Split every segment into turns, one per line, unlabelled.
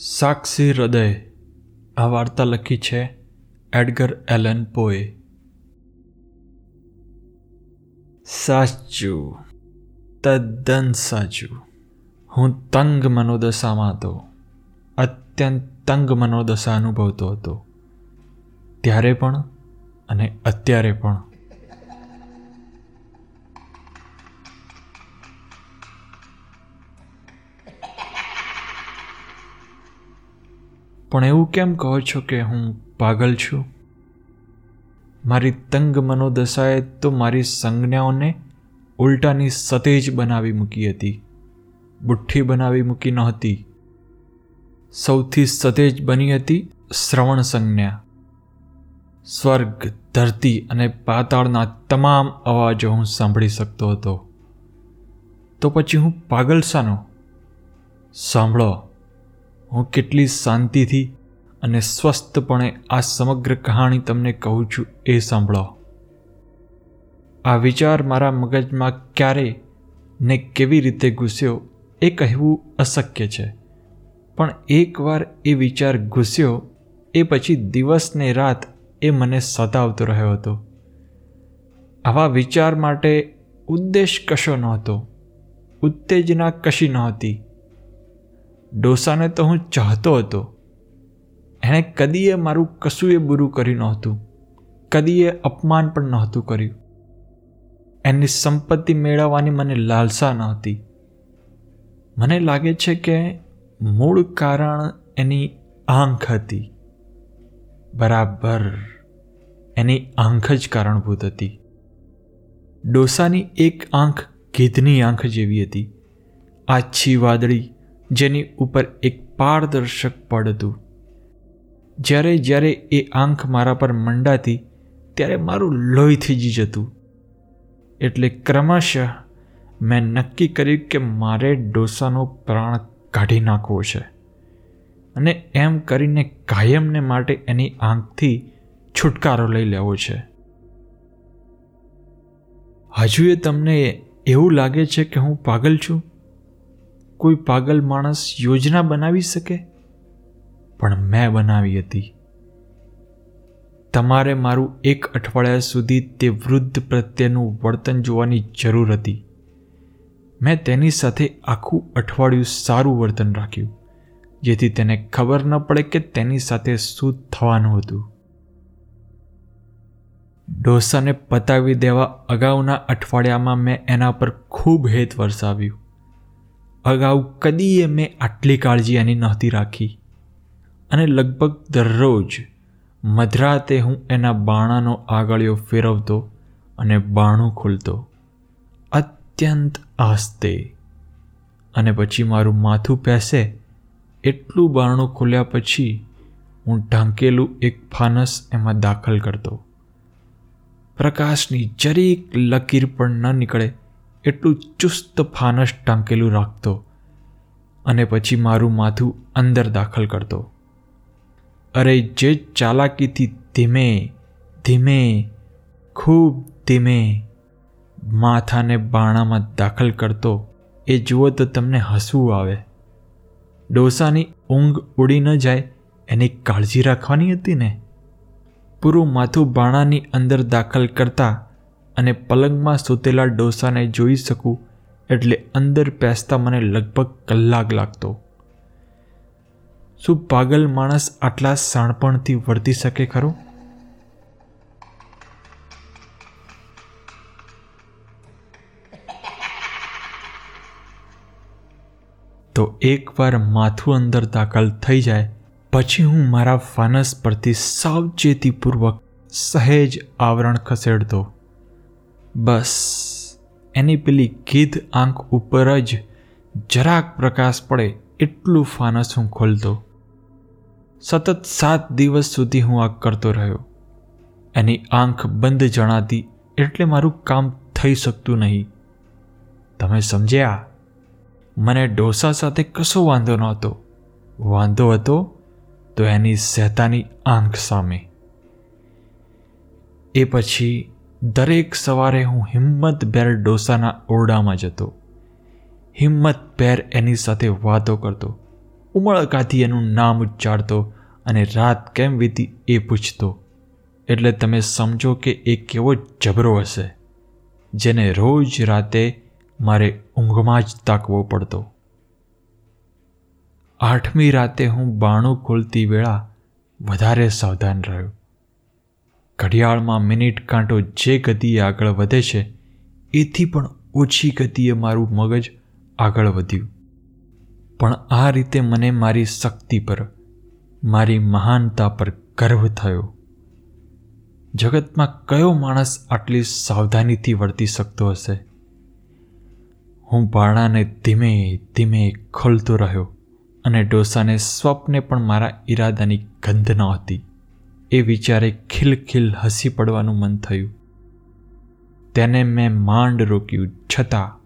સાક્ષી હૃદય, આ વાર્તા લખી છે એડગર એલન પોએ. સાચું, તદ્દન સાચું. હું તંગ મનોદશામાં હતો, અત્યંત તંગ મનોદશા અનુભવતો હતો. ત્યારે પણ અને અત્યારે પણ. પણ એવું કેમ કહો છો કે હું પાગલ છું? મારી તંગ મનોદશાએ તો મારી સંજ્ઞાઓને ઉલટાની સતેજ બનાવી મૂકી હતી. બુઠ્ઠી બનાવી મૂકી નહોતી સૌથી સતેજ બની હતી શ્રવણ સંજ્ઞા. સ્વર્ગ, ધરતી અને પાતાળના તમામ અવાજો હું સાંભળી શકતો હતો. તો પછી હું પાગલ શાનો? સાંભળો. હું કેટલી શાંતિથી અને સ્વસ્થપણે આ સમગ્ર કહાણી તમને કહું છું એ સાંભળો. આ વિચાર મારા મગજમાં ક્યારે ને કેવી રીતે ઘૂસ્યો એ કહેવું અશક્ય છે. પણ એકવાર એ વિચાર ઘૂસ્યો, એ પછી દિવસ ને રાત એ મને સતાવતો રહ્યો હતો. આવા વિચાર માટે ઉદ્દેશ કશો નહોતો, ઉત્તેજના કશી નહોતી. ડોસાને તો હું ચાહતો હતો. એણે કદીએ મારું કશુંય બુરું કર્યું નહોતું. કદીએ અપમાન પણ નહોતું કર્યું. એની સંપત્તિ મેળવવાની મને લાલસા નહોતી મને લાગે છે કે મૂળ કારણ એની આંખ હતી. બરાબર, એની આંખ જ કારણભૂત હતી. ડોસાની એક આંખ ગીધની આંખ જેવી હતી. આછી વાદળી જેની ઉપર એક પારદર્શક પડ હતું. જ્યારે જ્યારે એ આંખ મારા પર મંડાતી, ત્યારે મારું લોહી થીજી જતું. એટલે ક્રમશઃ મેં નક્કી કર્યું કે મારે ડોસાનો પ્રાણ કાઢી નાખવો છે. અને એમ કરીને કાયમને માટે એની આંખથી છુટકારો લઈ લેવો છે. હજુ એ તમને એવું લાગે છે કે હું પાગલ છું? કોઈ પાગલ માણસ યોજના બનાવી શકે? પણ મેં બનાવી હતી. તમારે મારું એક અઠવાડિયા સુધી તે વૃદ્ધ પ્રત્યેનું વર્તન જોવાની જરૂર હતી. મેં તેની સાથે આખું અઠવાડિયું સારું વર્તન રાખ્યું, જેથી તેને ખબર ન પડે કે તેની સાથે શું થવાનું હતું. ડોસાને પતાવી દેવા અગાઉના અઠવાડિયામાં મેં એના પર ખૂબ હેત વરસાવ્યું. અગાઉ કદીએ મેં આટલી કાળજી એની નહોતી રાખી. અને લગભગ દરરોજ મધરાતે હું એના બાણાનો આગળિયો ફેરવતો અને બાણું ખોલતો. અત્યંત આસ્તે. અને પછી મારું માથું પેસે એટલું બારણું ખોલ્યા પછી હું ઢાંકેલું એક ફાનસ એમાં દાખલ કરતો. પ્રકાશની જરીક લકીર પણ ન નીકળે. એટલું ચુસ્ત ફાનસ ટાંકેલું રાખતો અને પછી મારું માથું અંદર દાખલ કરતો. અરે જે ચાલાકીથી ધીમે ધીમે, ખૂબ ધીમે માથાને બાણામાં દાખલ કરતો, એ જુઓ તો તમને હસવું આવે. ડોસાની ઊંઘ ઉડી ન જાય, એની કાળજી રાખવાની હતી ને? પૂરું માથું બાણાની અંદર દાખલ કરતા અને પલંગમાં સૂતેલા ડોસાને જોઈ શકું એટલે અંદર પેસતા મને લગભગ કલાક લાગતો. શું પાગલ માણસ આટલા સાણપણથી વર્તી શકે ખરો? તો એકવાર માથું અંદર દાખલ થઈ જાય, પછી હું મારા ફાનસ પરથી સાવચેતીપૂર્વક સહેજ આવરણ ખસેડતો. બસ. એની પેલી ગીધ આંખ ઉપર જ જરાક પ્રકાશ પડે એટલું ફાનસ હું ખોલતો. સતત સાત દિવસ સુધી હું આ કરતો રહ્યો. એની આંખ બંધ જણાતી એટલે મારું કામ થઈ શકતું નહીં. તમે સમજ્યા? મને ડોસા સાથે કશો વાંધો નહોતો. વાંધો હતો તો એની સહેતાની આંખ સામે. એ પછી દરેક સવારે હું હિંમત બેર ડોસાના ઓરડામાં જતો. હિંમત બેર એની સાથે વાતો કરતો. ઉમળકાથી એનું નામ ઉચ્ચારતો અને રાત કેમ વીતી એ પૂછતો. એટલે તમે સમજો કે એ કેવો જબરો હશે, જેને રોજ રાતે મારે ઊંઘમાં જ તાકવો પડતો. આઠમી રાતે હું બાણું ખોલતી વેળા વધારે સાવધાન રહ્યો. ઘડિયાળમાં મિનિટ કાંટો જે ગતિએ આગળ વધે છે, એથી પણ ઓછી ગતિએ મારું મગજ આગળ વધ્યું. પણ આ રીતે મને મારી શક્તિ પર, મારી મહાનતા પર ગર્વ થયો. જગતમાં કયો માણસ આટલી સાવધાનીથી વર્તી શકતો હશે? હું બારણાને ધીમે ધીમે ખોલતો રહ્યો અને ડોસાને સ્વપ્ને પણ મારા ઈરાદાની ગંધ નહોતી. એ વિચારે ખિલખિલ હસી પડવાનું મન થયું. તેને મેં માંડ રોક્યું, છતાં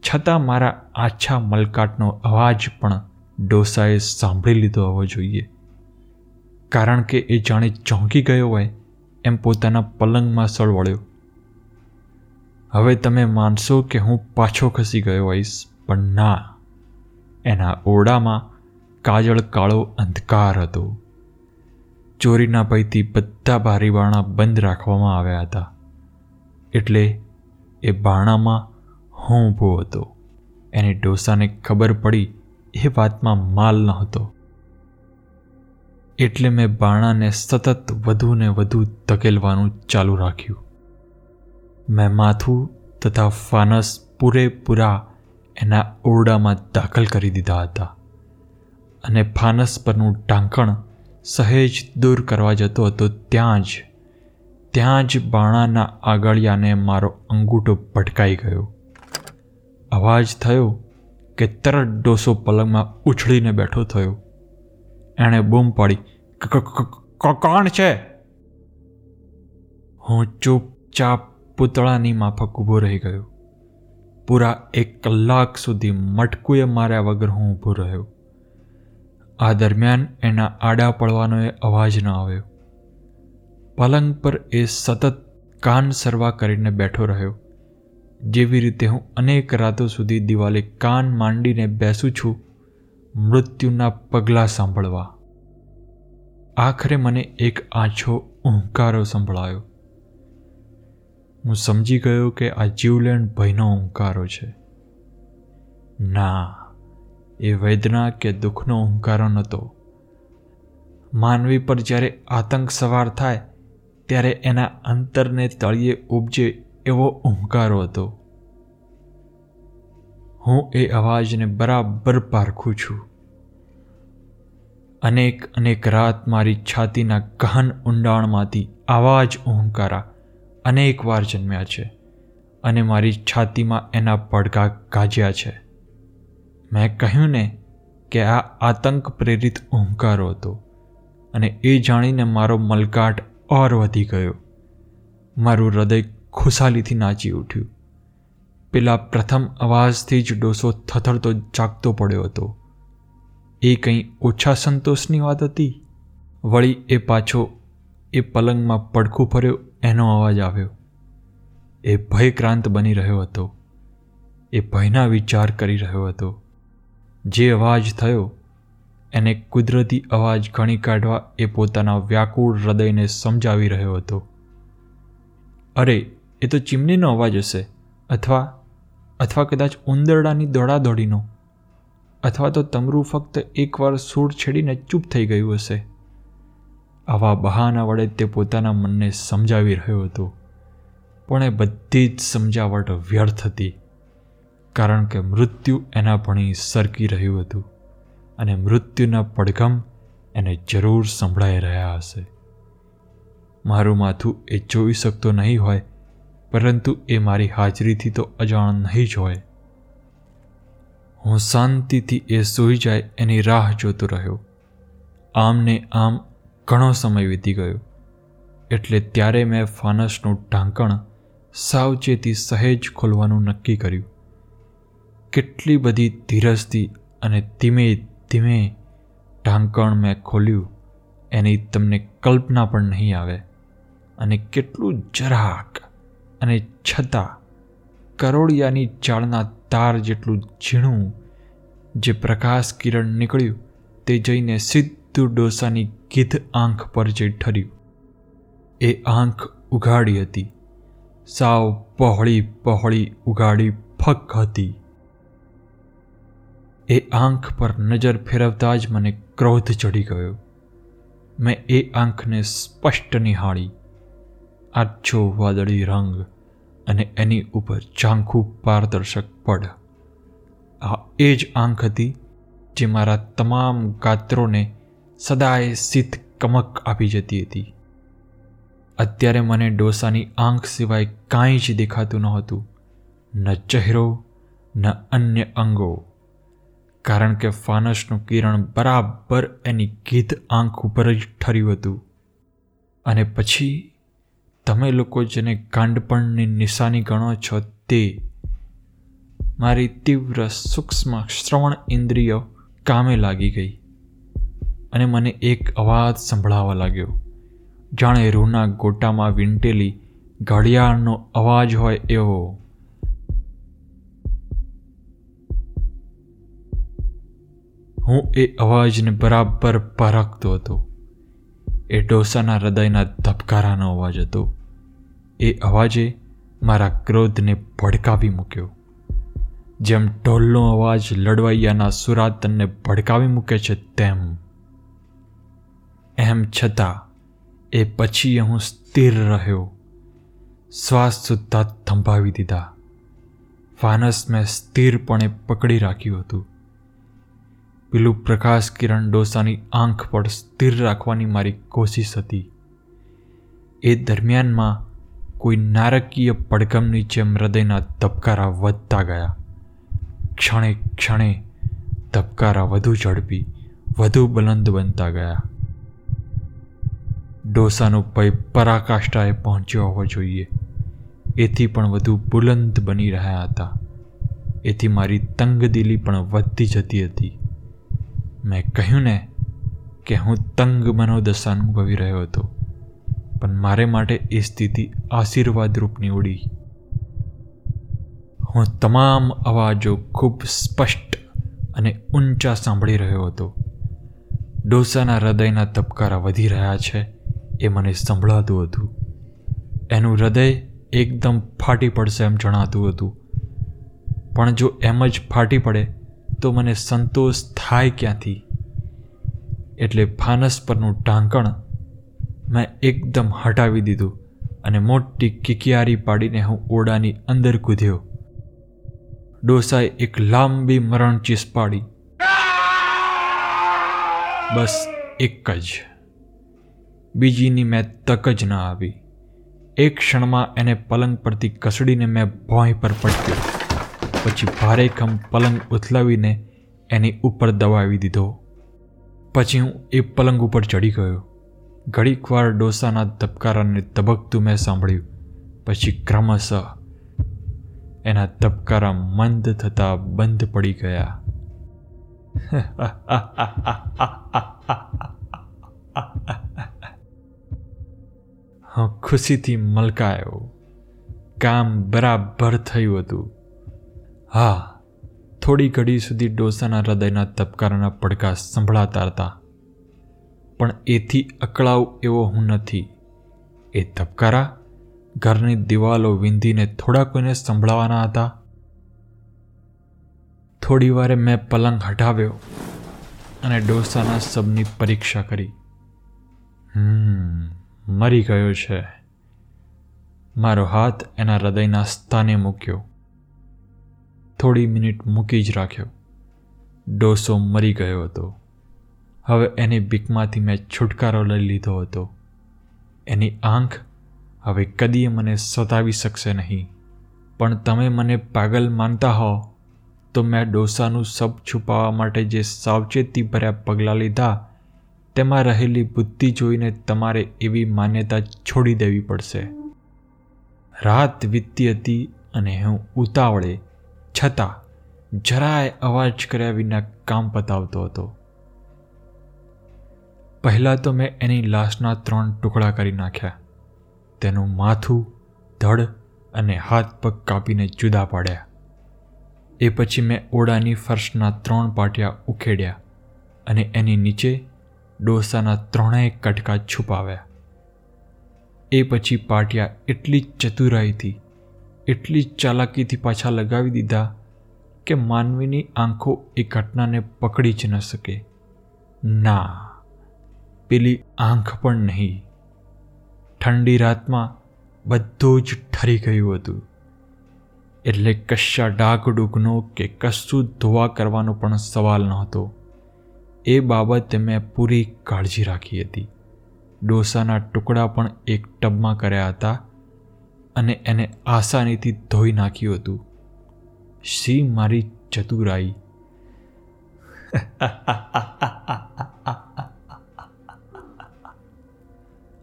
છતાં મારા આછા મલકાટનો અવાજ પણ ડોસાએ સાંભળી લીધો હોવો જોઈએ. કારણ કે એ જાણે ચોંકી ગયો હોય, એમ પોતાના પલંગમાં સળવળ્યો. હવે તમે માનશો કે હું પાછો ખસી ગયો હોઈશ, પણ ના. એના ઓરડામાં કાજળ કાળો અંધકાર હતો. ચોરીના ભયથી બધા બારીબારણા બંધ રાખવામાં આવ્યા હતા. એટલે એ બારણામાં હું ઊભો હતો. એની ડોસાને ખબર પડી એ વાતમાં માલ નહોતો. એટલે મેં બાણાને સતત વધુ ને વધુ ધકેલવાનું ચાલુ રાખ્યું. મેં માથું તથા ફાનસ પૂરેપૂરા એના ઓરડામાં દાખલ કરી દીધા હતા. અને ફાનસ પરનું ઢાંકણ સહેજ દૂર કરવા જતો હતો, ત્યાં જ ત્યાં જ બાણાના આગળિયાને મારો અંગૂઠો ભટકાઈ ગયો. અવાજ થયો કે તરત ડોસો પલંગમાં ઉછળીને બેઠો થયો. એણે બૂમ પાડી કોણ છે? હું ચૂપચાપ પૂતળાની માફક ઊભો રહી ગયો. પૂરા એક કલાક સુધી મટકુએ માર્યા વગર હું ઊભો રહ્યો. આ દરમિયાન એના આડા પડવાનો એ અવાજ ન આવ્યો. પલંગ પર એ સતત કાન સરવા કરીને બેઠો રહ્યો. જેવી રીતે હું અનેક રાતો સુધી દિવાલે કાન માંડીને બેસું છું, મૃત્યુના પગલાં સાંભળવા. આખરે મને એક આછો ઊંકારો સંભળાયો. હું સમજી ગયો કે આ જીવલેણ ભયનો ઊંકારો છે. ના એ વેદના કે દુઃખનો હુંકારો નહોતો. માનવી પર જ્યારે આતંક સવાર થાય, ત્યારે એના અંતરને તળિયે ઉપજે એવો ઊંકારો હતો. હું એ અવાજને બરાબર પારખું છું. અનેક અનેક રાત મારી છાતીના ગહન ઊંડાણમાંથી આવા જ ઓહંકારા અનેક વાર જન્મ્યા છે અને મારી છાતીમાં એના પડઘા ગાજ્યા છે. મેં કહ્યું ને કે આ આતંક પ્રેરિત ઊંકારો હતો અને એ જાણીને મારો મલકાટ ઓર વધી ગયો. મારું હૃદય ખુશાલીથી નાચી ઉઠ્યું. પેલા પ્રથમ અવાજથી જ ડોસો થથડતો જાગતો પડ્યો હતો. એ કંઈ ઓછા સંતોષની વાત હતી? વળી એ પાછો એ પલંગમાં પડખું ફર્યો, એનો અવાજ આવ્યો. એ ભયક્રાંત બની રહ્યો હતો. એ ભયના વિચાર કરી રહ્યો હતો. જે અવાજ થયો, એને કુદરતી અવાજ ગણી કાઢવા એ પોતાના વ્યાકુળ હૃદયને સમજાવી રહ્યો હતો. અરે, એ તો ચીમનીનો અવાજ હશે, અથવા અથવા કદાચ ઉંદરડાની દોડાદોડીનો, અથવા તો તમરું ફક્ત એકવાર સૂર છેડીને ચૂપ થઈ ગયું હશે. આવા બહાના વડે તે પોતાના મનને સમજાવી રહ્યો હતો, પણ એ બધી જ સમજાવટ વ્યર્થ હતી. કારણ કે મૃત્યુ એના ભણી સરકી રહ્યું હતું અને મૃત્યુના પડઘમ એને જરૂર સંભળાઈ રહ્યા હશે. મારું માથું એ જોઈ શકતો નહીં હોય, પરંતુ એ મારી હાજરીથી તો અજાણ નહીં જ હોય. હું શાંતિથી એ સૂઈ જાય એની રાહ જોતો રહ્યો. આમને આમ ઘણો સમય વીતી ગયો. એટલે ત્યારે મેં ફાનસનું ઢાંકણ સાવચેતી સહેજ ખોલવાનું નક્કી કર્યું. કેટલી બધી ધીરજથી અને ધીમે ધીમે ઢાંકણ મેં ખોલ્યું. એની તમને કલ્પના પણ નહીં આવે. અને કેટલું જરાક અને છતાં કરોડિયાની ચાળના તાર જેટલું ઝીણું જે પ્રકાશ કિરણ નીકળ્યું તે જઈને સીધું ડોસાની ગીધ આંખ પર જઈ ઠર્યું. એ આંખ ઉઘાડી હતી. સાવ પહોળી પહોળી ઉઘાડી ફક હતી. એ આંખ પર નજર ફેરવતા જ મને ક્રોધ ચડી ગયો. મેં એ આંખને સ્પષ્ટ નિહાળી. આછો વાદળી રંગ અને એની ઉપર ઝાંખું પારદર્શક પડ. આ એ જ આંખ હતી જે મારા તમામ ગાત્રોને સદાય શીત કમક આપી જતી હતી. અત્યારે મને ડોસાની આંખ સિવાય કાંઈ જ દેખાતું નહોતું ન ચહેરો, ન અન્ય અંગો. કારણ કે ફાનસનું કિરણ બરાબર એની ગીધ આંખ ઉપર જ ઠર્યું હતું. અને પછી તમે લોકો જેને કાંડપણની નિશાની ગણો છો તે મારી તીવ્ર સૂક્ષ્મ શ્રવણ ઇન્દ્રિય કામે લાગી ગઈ અને મને એક અવાજ સંભળાવા લાગ્યો. જાણે રૂના ગોટામાં વીંટેલી ઘડિયાળનો અવાજ હોય એવો. હું એ અવાજને બરાબર પારખતો હતો. એ ડોસાના હૃદયના ધબકારાનો અવાજ હતો. એ અવાજે મારા ક્રોધને ભડકાવી મૂક્યો. જેમ ઢોલનો અવાજ લડવૈયાના સુરાતનને ભડકાવી મૂકે છે તેમ. એમ છતાં એ પછી હું સ્થિર રહ્યો. શ્વાસ સુદ્ધા થંભાવી દીધા. ફાનસ મેં સ્થિરપણે પકડી રાખ્યું હતું. પેલું પ્રકાશ કિરણ ડોસાની આંખ પર સ્થિર રાખવાની મારી કોશિશ હતી. એ દરમિયાનમાં કોઈ નારકીય પડઘમની જેમ હૃદયના ધબકારા વધતા ગયા. ક્ષણે ક્ષણે ધબકારા વધુ ઝડપી, વધુ બલંદ બનતા ગયા. ડોસાનો પય પરાકાષ્ઠાએ પહોંચ્યો હોવો જોઈએ. એથી પણ વધુ બુલંદ બની રહ્યા હતા. એથી મારી તંગદિલી પણ વધતી જતી હતી. મેં કહ્યું ને કે હું તંગ મનોદશા અનુભવી રહ્યો હતો, પણ મારે માટે એ સ્થિતિ આશીર્વાદરૂપ નીવડી હું તમામ અવાજો ખૂબ સ્પષ્ટ અને ઊંચા સાંભળી રહ્યો હતો. ડોસાના હૃદયના ધબકારા વધી રહ્યા છે એ મને સંભળાતું હતું. એનું હૃદય એકદમ ફાટી પડશે એમ જણાતું હતું. પણ જો એમ જ ફાટી પડે તો મને સંતોષ થાય ક્યાંથી? એટલે ફાનસ પરનું ઢાંકણ મેં એકદમ હટાવી દીધું અને મોટી કિકિયારી પાડીને હું ઓરડાની અંદર કૂદ્યો. ડોસાએ એક લાંબી મરણ ચીસ પાડી. બસ એક જ. બીજીની મેં તક જ ન આવી. એક ક્ષણમાં એને પલંગ પરથી કસડીને મેં ભોંય પર પટક્યો પછી ભારેખમ પલંગ ઉથલાવીને એની ઉપર દબાવી દીધો. પછી હું એ પલંગ ઉપર ચડી ગયો. ઘડીકવાર ડોસાના ધબકારાને ધબકતું મેં સાંભળ્યું. પછી ક્રમશઃ એના ધબકારા મંદ થતા બંધ પડી ગયા. હું ખુશીથી મલકાયો. કામ બરાબર થયું હતું. હા, થોડી ઘડી સુધી ડોસાના હૃદયના તબકારાના પડકા સંભળાતા હતા. પણ એથી અકળાવ એવો હું નથી. એ ધબકારા ઘરની દિવાલો વિંધીને થોડા કોઈને સંભળાવાના હતા. થોડી વારે મેં પલંગ હટાવ્યો અને ડોસાના શબની પરીક્ષા કરી. હમ, મરી ગયો છે. મારો હાથ એના હૃદયના સ્થાને મૂક્યો. થોડી મિનિટ મૂકી જ રાખ્યો. ડોસો મરી ગયો હતો. હવે એની બીકમાંથી મેં છુટકારો લઈ લીધો હતો. એની આંખ હવે કદીએ મને સતાવી શકશે નહીં. પણ તમે મને પાગલ માનતા હો, તો મેં ડોસાનું સબ છુપાવવા માટે જે સાવચેતી ભર્યા પગલાં લીધા, તેમાં રહેલી બુદ્ધિ જોઈને તમારે એવી માન્યતા છોડી દેવી પડશે. રાત વીતતી હતી અને હું ઉતાવળે છતાં જરાય અવાજ કર્યા વિના કામ પતાવતો હતો. પહેલાં તો મેં એની લાશના ત્રણ ટુકડા કરી નાખ્યા. તેનું માથું, ધડ અને હાથ પગ કાપીને જુદા પાડ્યા. એ પછી મેં ઓડાની ફર્શના ત્રણ પાટિયા ઉખેડ્યા અને એની નીચે ડોસાના ત્રણેય કટકા છુપાવ્યા. એ પછી પાટિયા એટલી ચતુરાઈથી એટલી ચાલાકીથી પાછા લગાવી દીધા કે માનવીની આંખો એ ઘટનાને પકડી જ ન શકે. ના, પેલી આંખ પણ નહીં. ઠંડી રાતમાં બધું જ ઠરી ગયું હતું. એટલે કશા ડાઘડૂગનો કે કશું ધોવા કરવાનો પણ સવાલ નહોતો. એ બાબતે મેં પૂરી કાળજી રાખી હતી. ડોસાના ટુકડા પણ એક ટબમાં કર્યા હતા અને એને આસાનીથી ધોઈ નાખ્યું હતું. શી મારી ચતુરાઈ?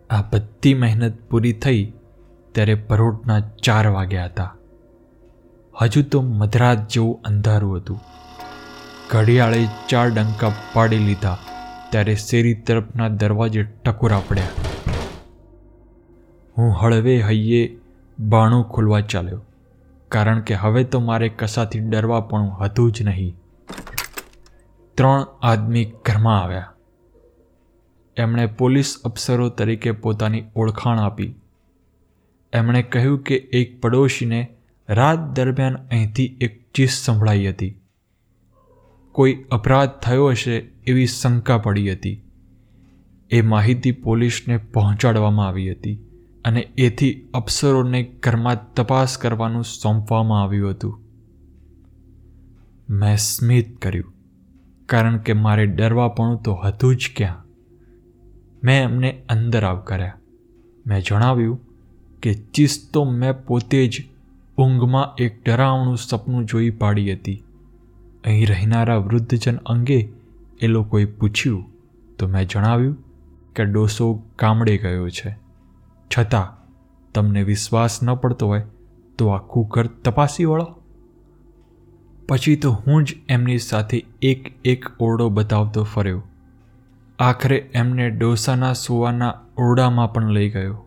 આ બધી મહેનત પૂરી થઈ ત્યારે પરોઢના ચાર વાગ્યા હતા. હજુ તો મધરાત જેવું અંધારું હતું. ઘડિયાળે ચાર ડંકા પાડી લીધા ત્યારે શેરી તરફના દરવાજે ટકોરા પડ્યા. હું હળવે હૈયે બાણું ખોલવા ચાલ્યો. કારણ કે હવે તો મારે કશાથી ડરવા પણ હતું જ નહીં. ત્રણ આદમી ઘરમાં આવ્યા. એમણે પોલીસ અફસરો તરીકે પોતાની ઓળખાણ આપી. એમણે કહ્યું કે એક પડોશીને રાત દરમિયાન અહીંથી એક ચીસ સંભળાઈ હતી. કોઈ અપરાધ થયો હશે એવી શંકા પડી હતી. એ માહિતી પોલીસને પહોંચાડવામાં આવી હતી. અને એથી અપ્સરોને ઘરમાં તપાસ કરવાનું સોંપવામાં આવ્યું હતું. મેં સ્મિત કર્યું, કારણ કે મારે ડરવા પણ તો હતું જ ક્યાં. મેં એમને અંદર આવકાર્યા. મેં જણાવ્યું કે ચીસ તો મેં પોતે જ ઊંઘમાં એક ડરાવણું સપનું જોઈ પાડી હતી. અહીં રહેનારા વૃદ્ધજન અંગે એ લોકોએ પૂછ્યું તો મેં જણાવ્યું કે ડોસો કામડે ગયો છે. છતાં તમને વિશ્વાસ ન પડતો હોય તો આખું ઘર તપાસી વળો. પછી તો હું જ એમની સાથે એક એક ઓરડો બતાવતો ફર્યો. આખરે એમને ડોસાના સુવાના ઓરડામાં પણ લઈ ગયો.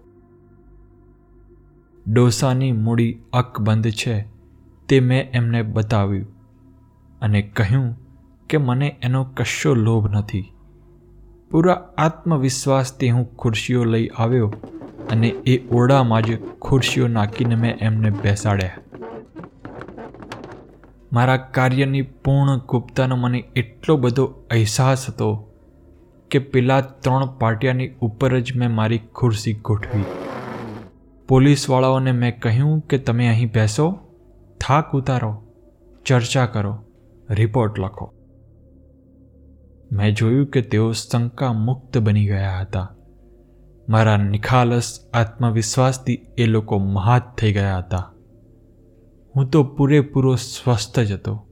ડોસાની મૂડી અકબંધ છે તે મેં એમને બતાવ્યું અને કહ્યું કે મને એનો કશો લોભ નથી. પૂરા આત્મવિશ્વાસથી હું ખુરશીઓ લઈ આવ્યો અને એ ઓરડામાં જ ખુરશીઓ નાખીને મેં એમને બેસાડ્યા. મારા કાર્યની પૂર્ણ ગુપ્તાનો મને એટલો બધો અહેસાસ હતો કે પેલા ત્રણ પાટિયાની ઉપર જ મેં મારી ખુરશી ગોઠવી. પોલીસવાળાઓને મેં કહ્યું કે તમે અહીં બેસો, થાક ઉતારો, ચર્ચા કરો, રિપોર્ટ લખો. મેં જોયું કે તેઓ શંકા મુક્ત બની ગયા હતા. મારા નિખાલસ આત્મવિશ્વાસથી એ લોકો મહાત થઈ ગયા હતા. હું તો પૂરેપૂરો સ્વસ્થ જ હતો.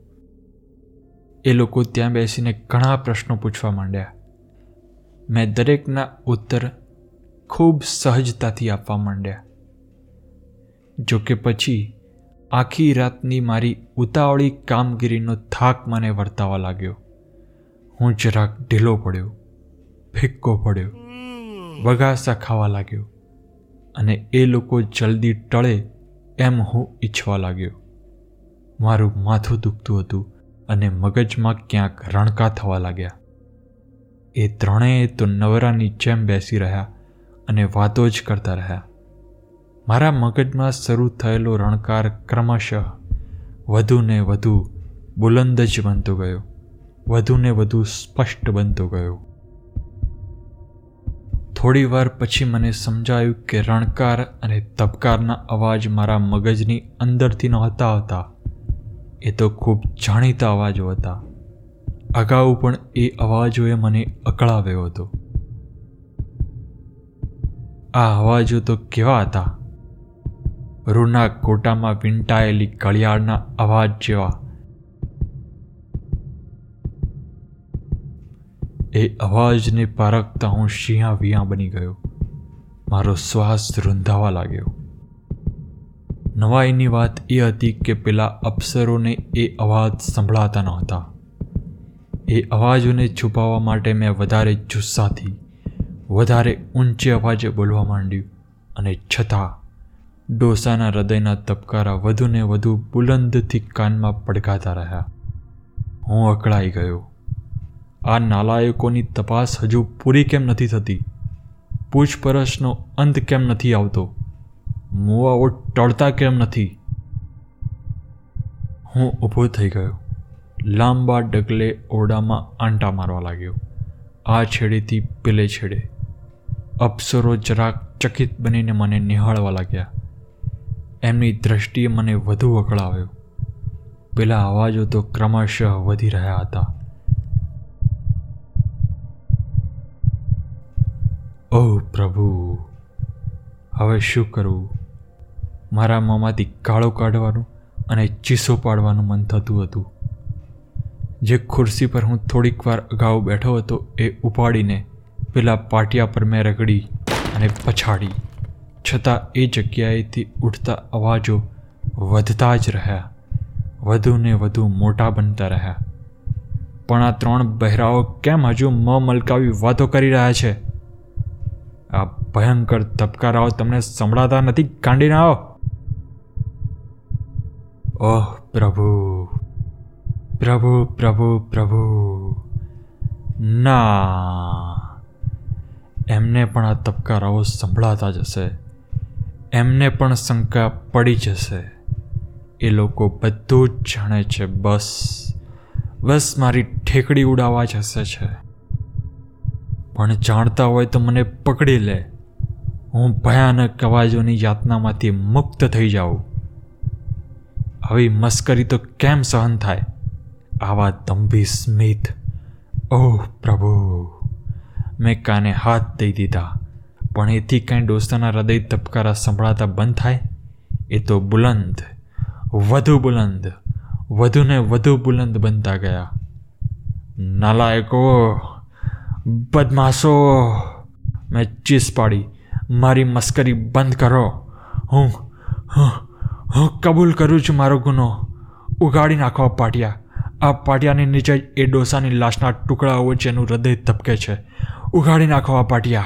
એ લોકો ત્યાં બેસીને ઘણા પ્રશ્નો પૂછવા માંડ્યા. મેં દરેકના ઉત્તર ખૂબ સહજતાથી આપવા માંડ્યા. જોકે પછી આખી રાતની મારી ઉતાવળી કામગીરીનો થાક મને વર્તાવા લાગ્યો. હું જરાક ઢીલો પડ્યો, ફિક્કો પડ્યો. વગાસા ખાવા લાગ્યો અને એ લોકો જલ્દી ટળે એમ હું ઈચ્છવા લાગ્યો. મારું માથું દુખતું હતું અને મગજમાં ક્યાંક રણકા થવા લાગ્યા. એ ત્રણેય તો નવરાની જેમ બેસી રહ્યા અને વાતો જ કરતા રહ્યા. મારા મગજમાં શરૂ થયેલો રણકાર ક્રમશઃ વધુને વધુ બુલંદ જ બનતો ગયો. વધુને વધુ સ્પષ્ટ બનતો ગયો. થોડી વાર પછી મને સમજાયું કે રણકાર અને તબકારના અવાજ મારા મગજની અંદરથી નહોતા હતા એ તો ખૂબ જાણીતા અવાજો હતા. અગાઉ પણ એ અવાજોએ મને અકળાવ્યો હતો. આ અવાજો તો કેવા હતા? રૂના કોટામાં વીંટાયેલી ઘડિયાળના અવાજ જેવા. એ અવાજને પારખતા હું શિયા વિયા બની ગયો. મારો શ્વાસ રૂંધાવા લાગ્યો. નવાઈની વાત એ હતી કે પેલા અપ્સરોને એ અવાજ સંભળાતા નહોતા એ અવાજોને છુપાવવા માટે મેં વધારે જુસ્સાથી, વધારે ઊંચે અવાજે બોલવા માંડ્યું અને છતાં ડોસાના હૃદયના તબકારા વધુને વધુ બુલંદથી કાનમાં પડઘાતા રહ્યા. હું અકળાઈ ગયો. આ નાલાયકોની તપાસ હજુ પૂરી કેમ નથી થતી? પૂછપરછનો અંત કેમ નથી આવતો? મુવાઓ ટળતા કેમ નથી? હું ઊભો થઈ ગયો. લાંબા ડગલે ઓરડામાં આંટા મારવા લાગ્યો. આ છેડેથી પેલે છેડે. અપ્સરો જરાક ચકિત બનીને મને નિહાળવા લાગ્યા. એમની દ્રષ્ટિએ મને વધુ અકળાવ્યો પેલા અવાજો તો ક્રમશઃ વધી રહ્યા હતા. ઓહ પ્રભુ, હવે શું કરવું મારા મોંમાંથી કાળો કાઢવાનું અને ચીસો પાડવાનું મન થતું હતું. જે ખુરશી પર હું થોડીક વાર અગાઉ બેઠો હતો એ ઉપાડીને પેલા પાટિયા પર મેં રગડી અને પછાડી. છતાં એ જગ્યાએથી ઉઠતા અવાજો વધતા જ રહ્યા. વધુને વધુ મોટા બનતા રહ્યા. પણ આ ત્રણ બહેરાઓ કેમ હજુ મ મલકાવી વાતો કરી રહ્યા છે? આ ભયંકર તબકારાઓ તમને સંભળાતા નથી. કાંડીને આવો. ઓહ, પ્રભુ. પ્રભુ પ્રભુ પ્રભુ. ના. એમને પણ આ તબકારાઓ સંભળાતા જશે એમને પણ શંકા પડી જશે એ લોકો બધું જ જાણે છે. બસ. બસ મારી ઠેકડી ઉડાવવા જશે છે. પણ જાણતા હોય તો મને પકડી લે. હું ભયાનક અવાજોની યાતનામાંથી મુક્ત થઈ જાઉં. આવી મસ્કરી તો કેમ સહન થાય? આવા દંભી સ્મિત. ઓહ, પ્રભુ. મેં કાને હાથ દઈ દીધા. પણ એથી કાંઈ દોસ્તાના હૃદય ધબકારા સંભળાતા બંધ થાય? એ તો બુલંદ. વધુ બુલંદ. વધુને વધુ બુલંદ બનતા ગયા. નાલાયકો બદમાશો. મેં ચીસ પાડી. મારી મસ્કરી બંધ કરો. હું હું કબૂલ કરું છું મારો ગુનો. ઉગાડી નાખો પાટિયા. આ પાટિયાની નીચે એ ડોસાની લાશના ટુકડાઓ જેનું હૃદય ધબકે છે. ઉઘાડી નાખો આ પાટિયા.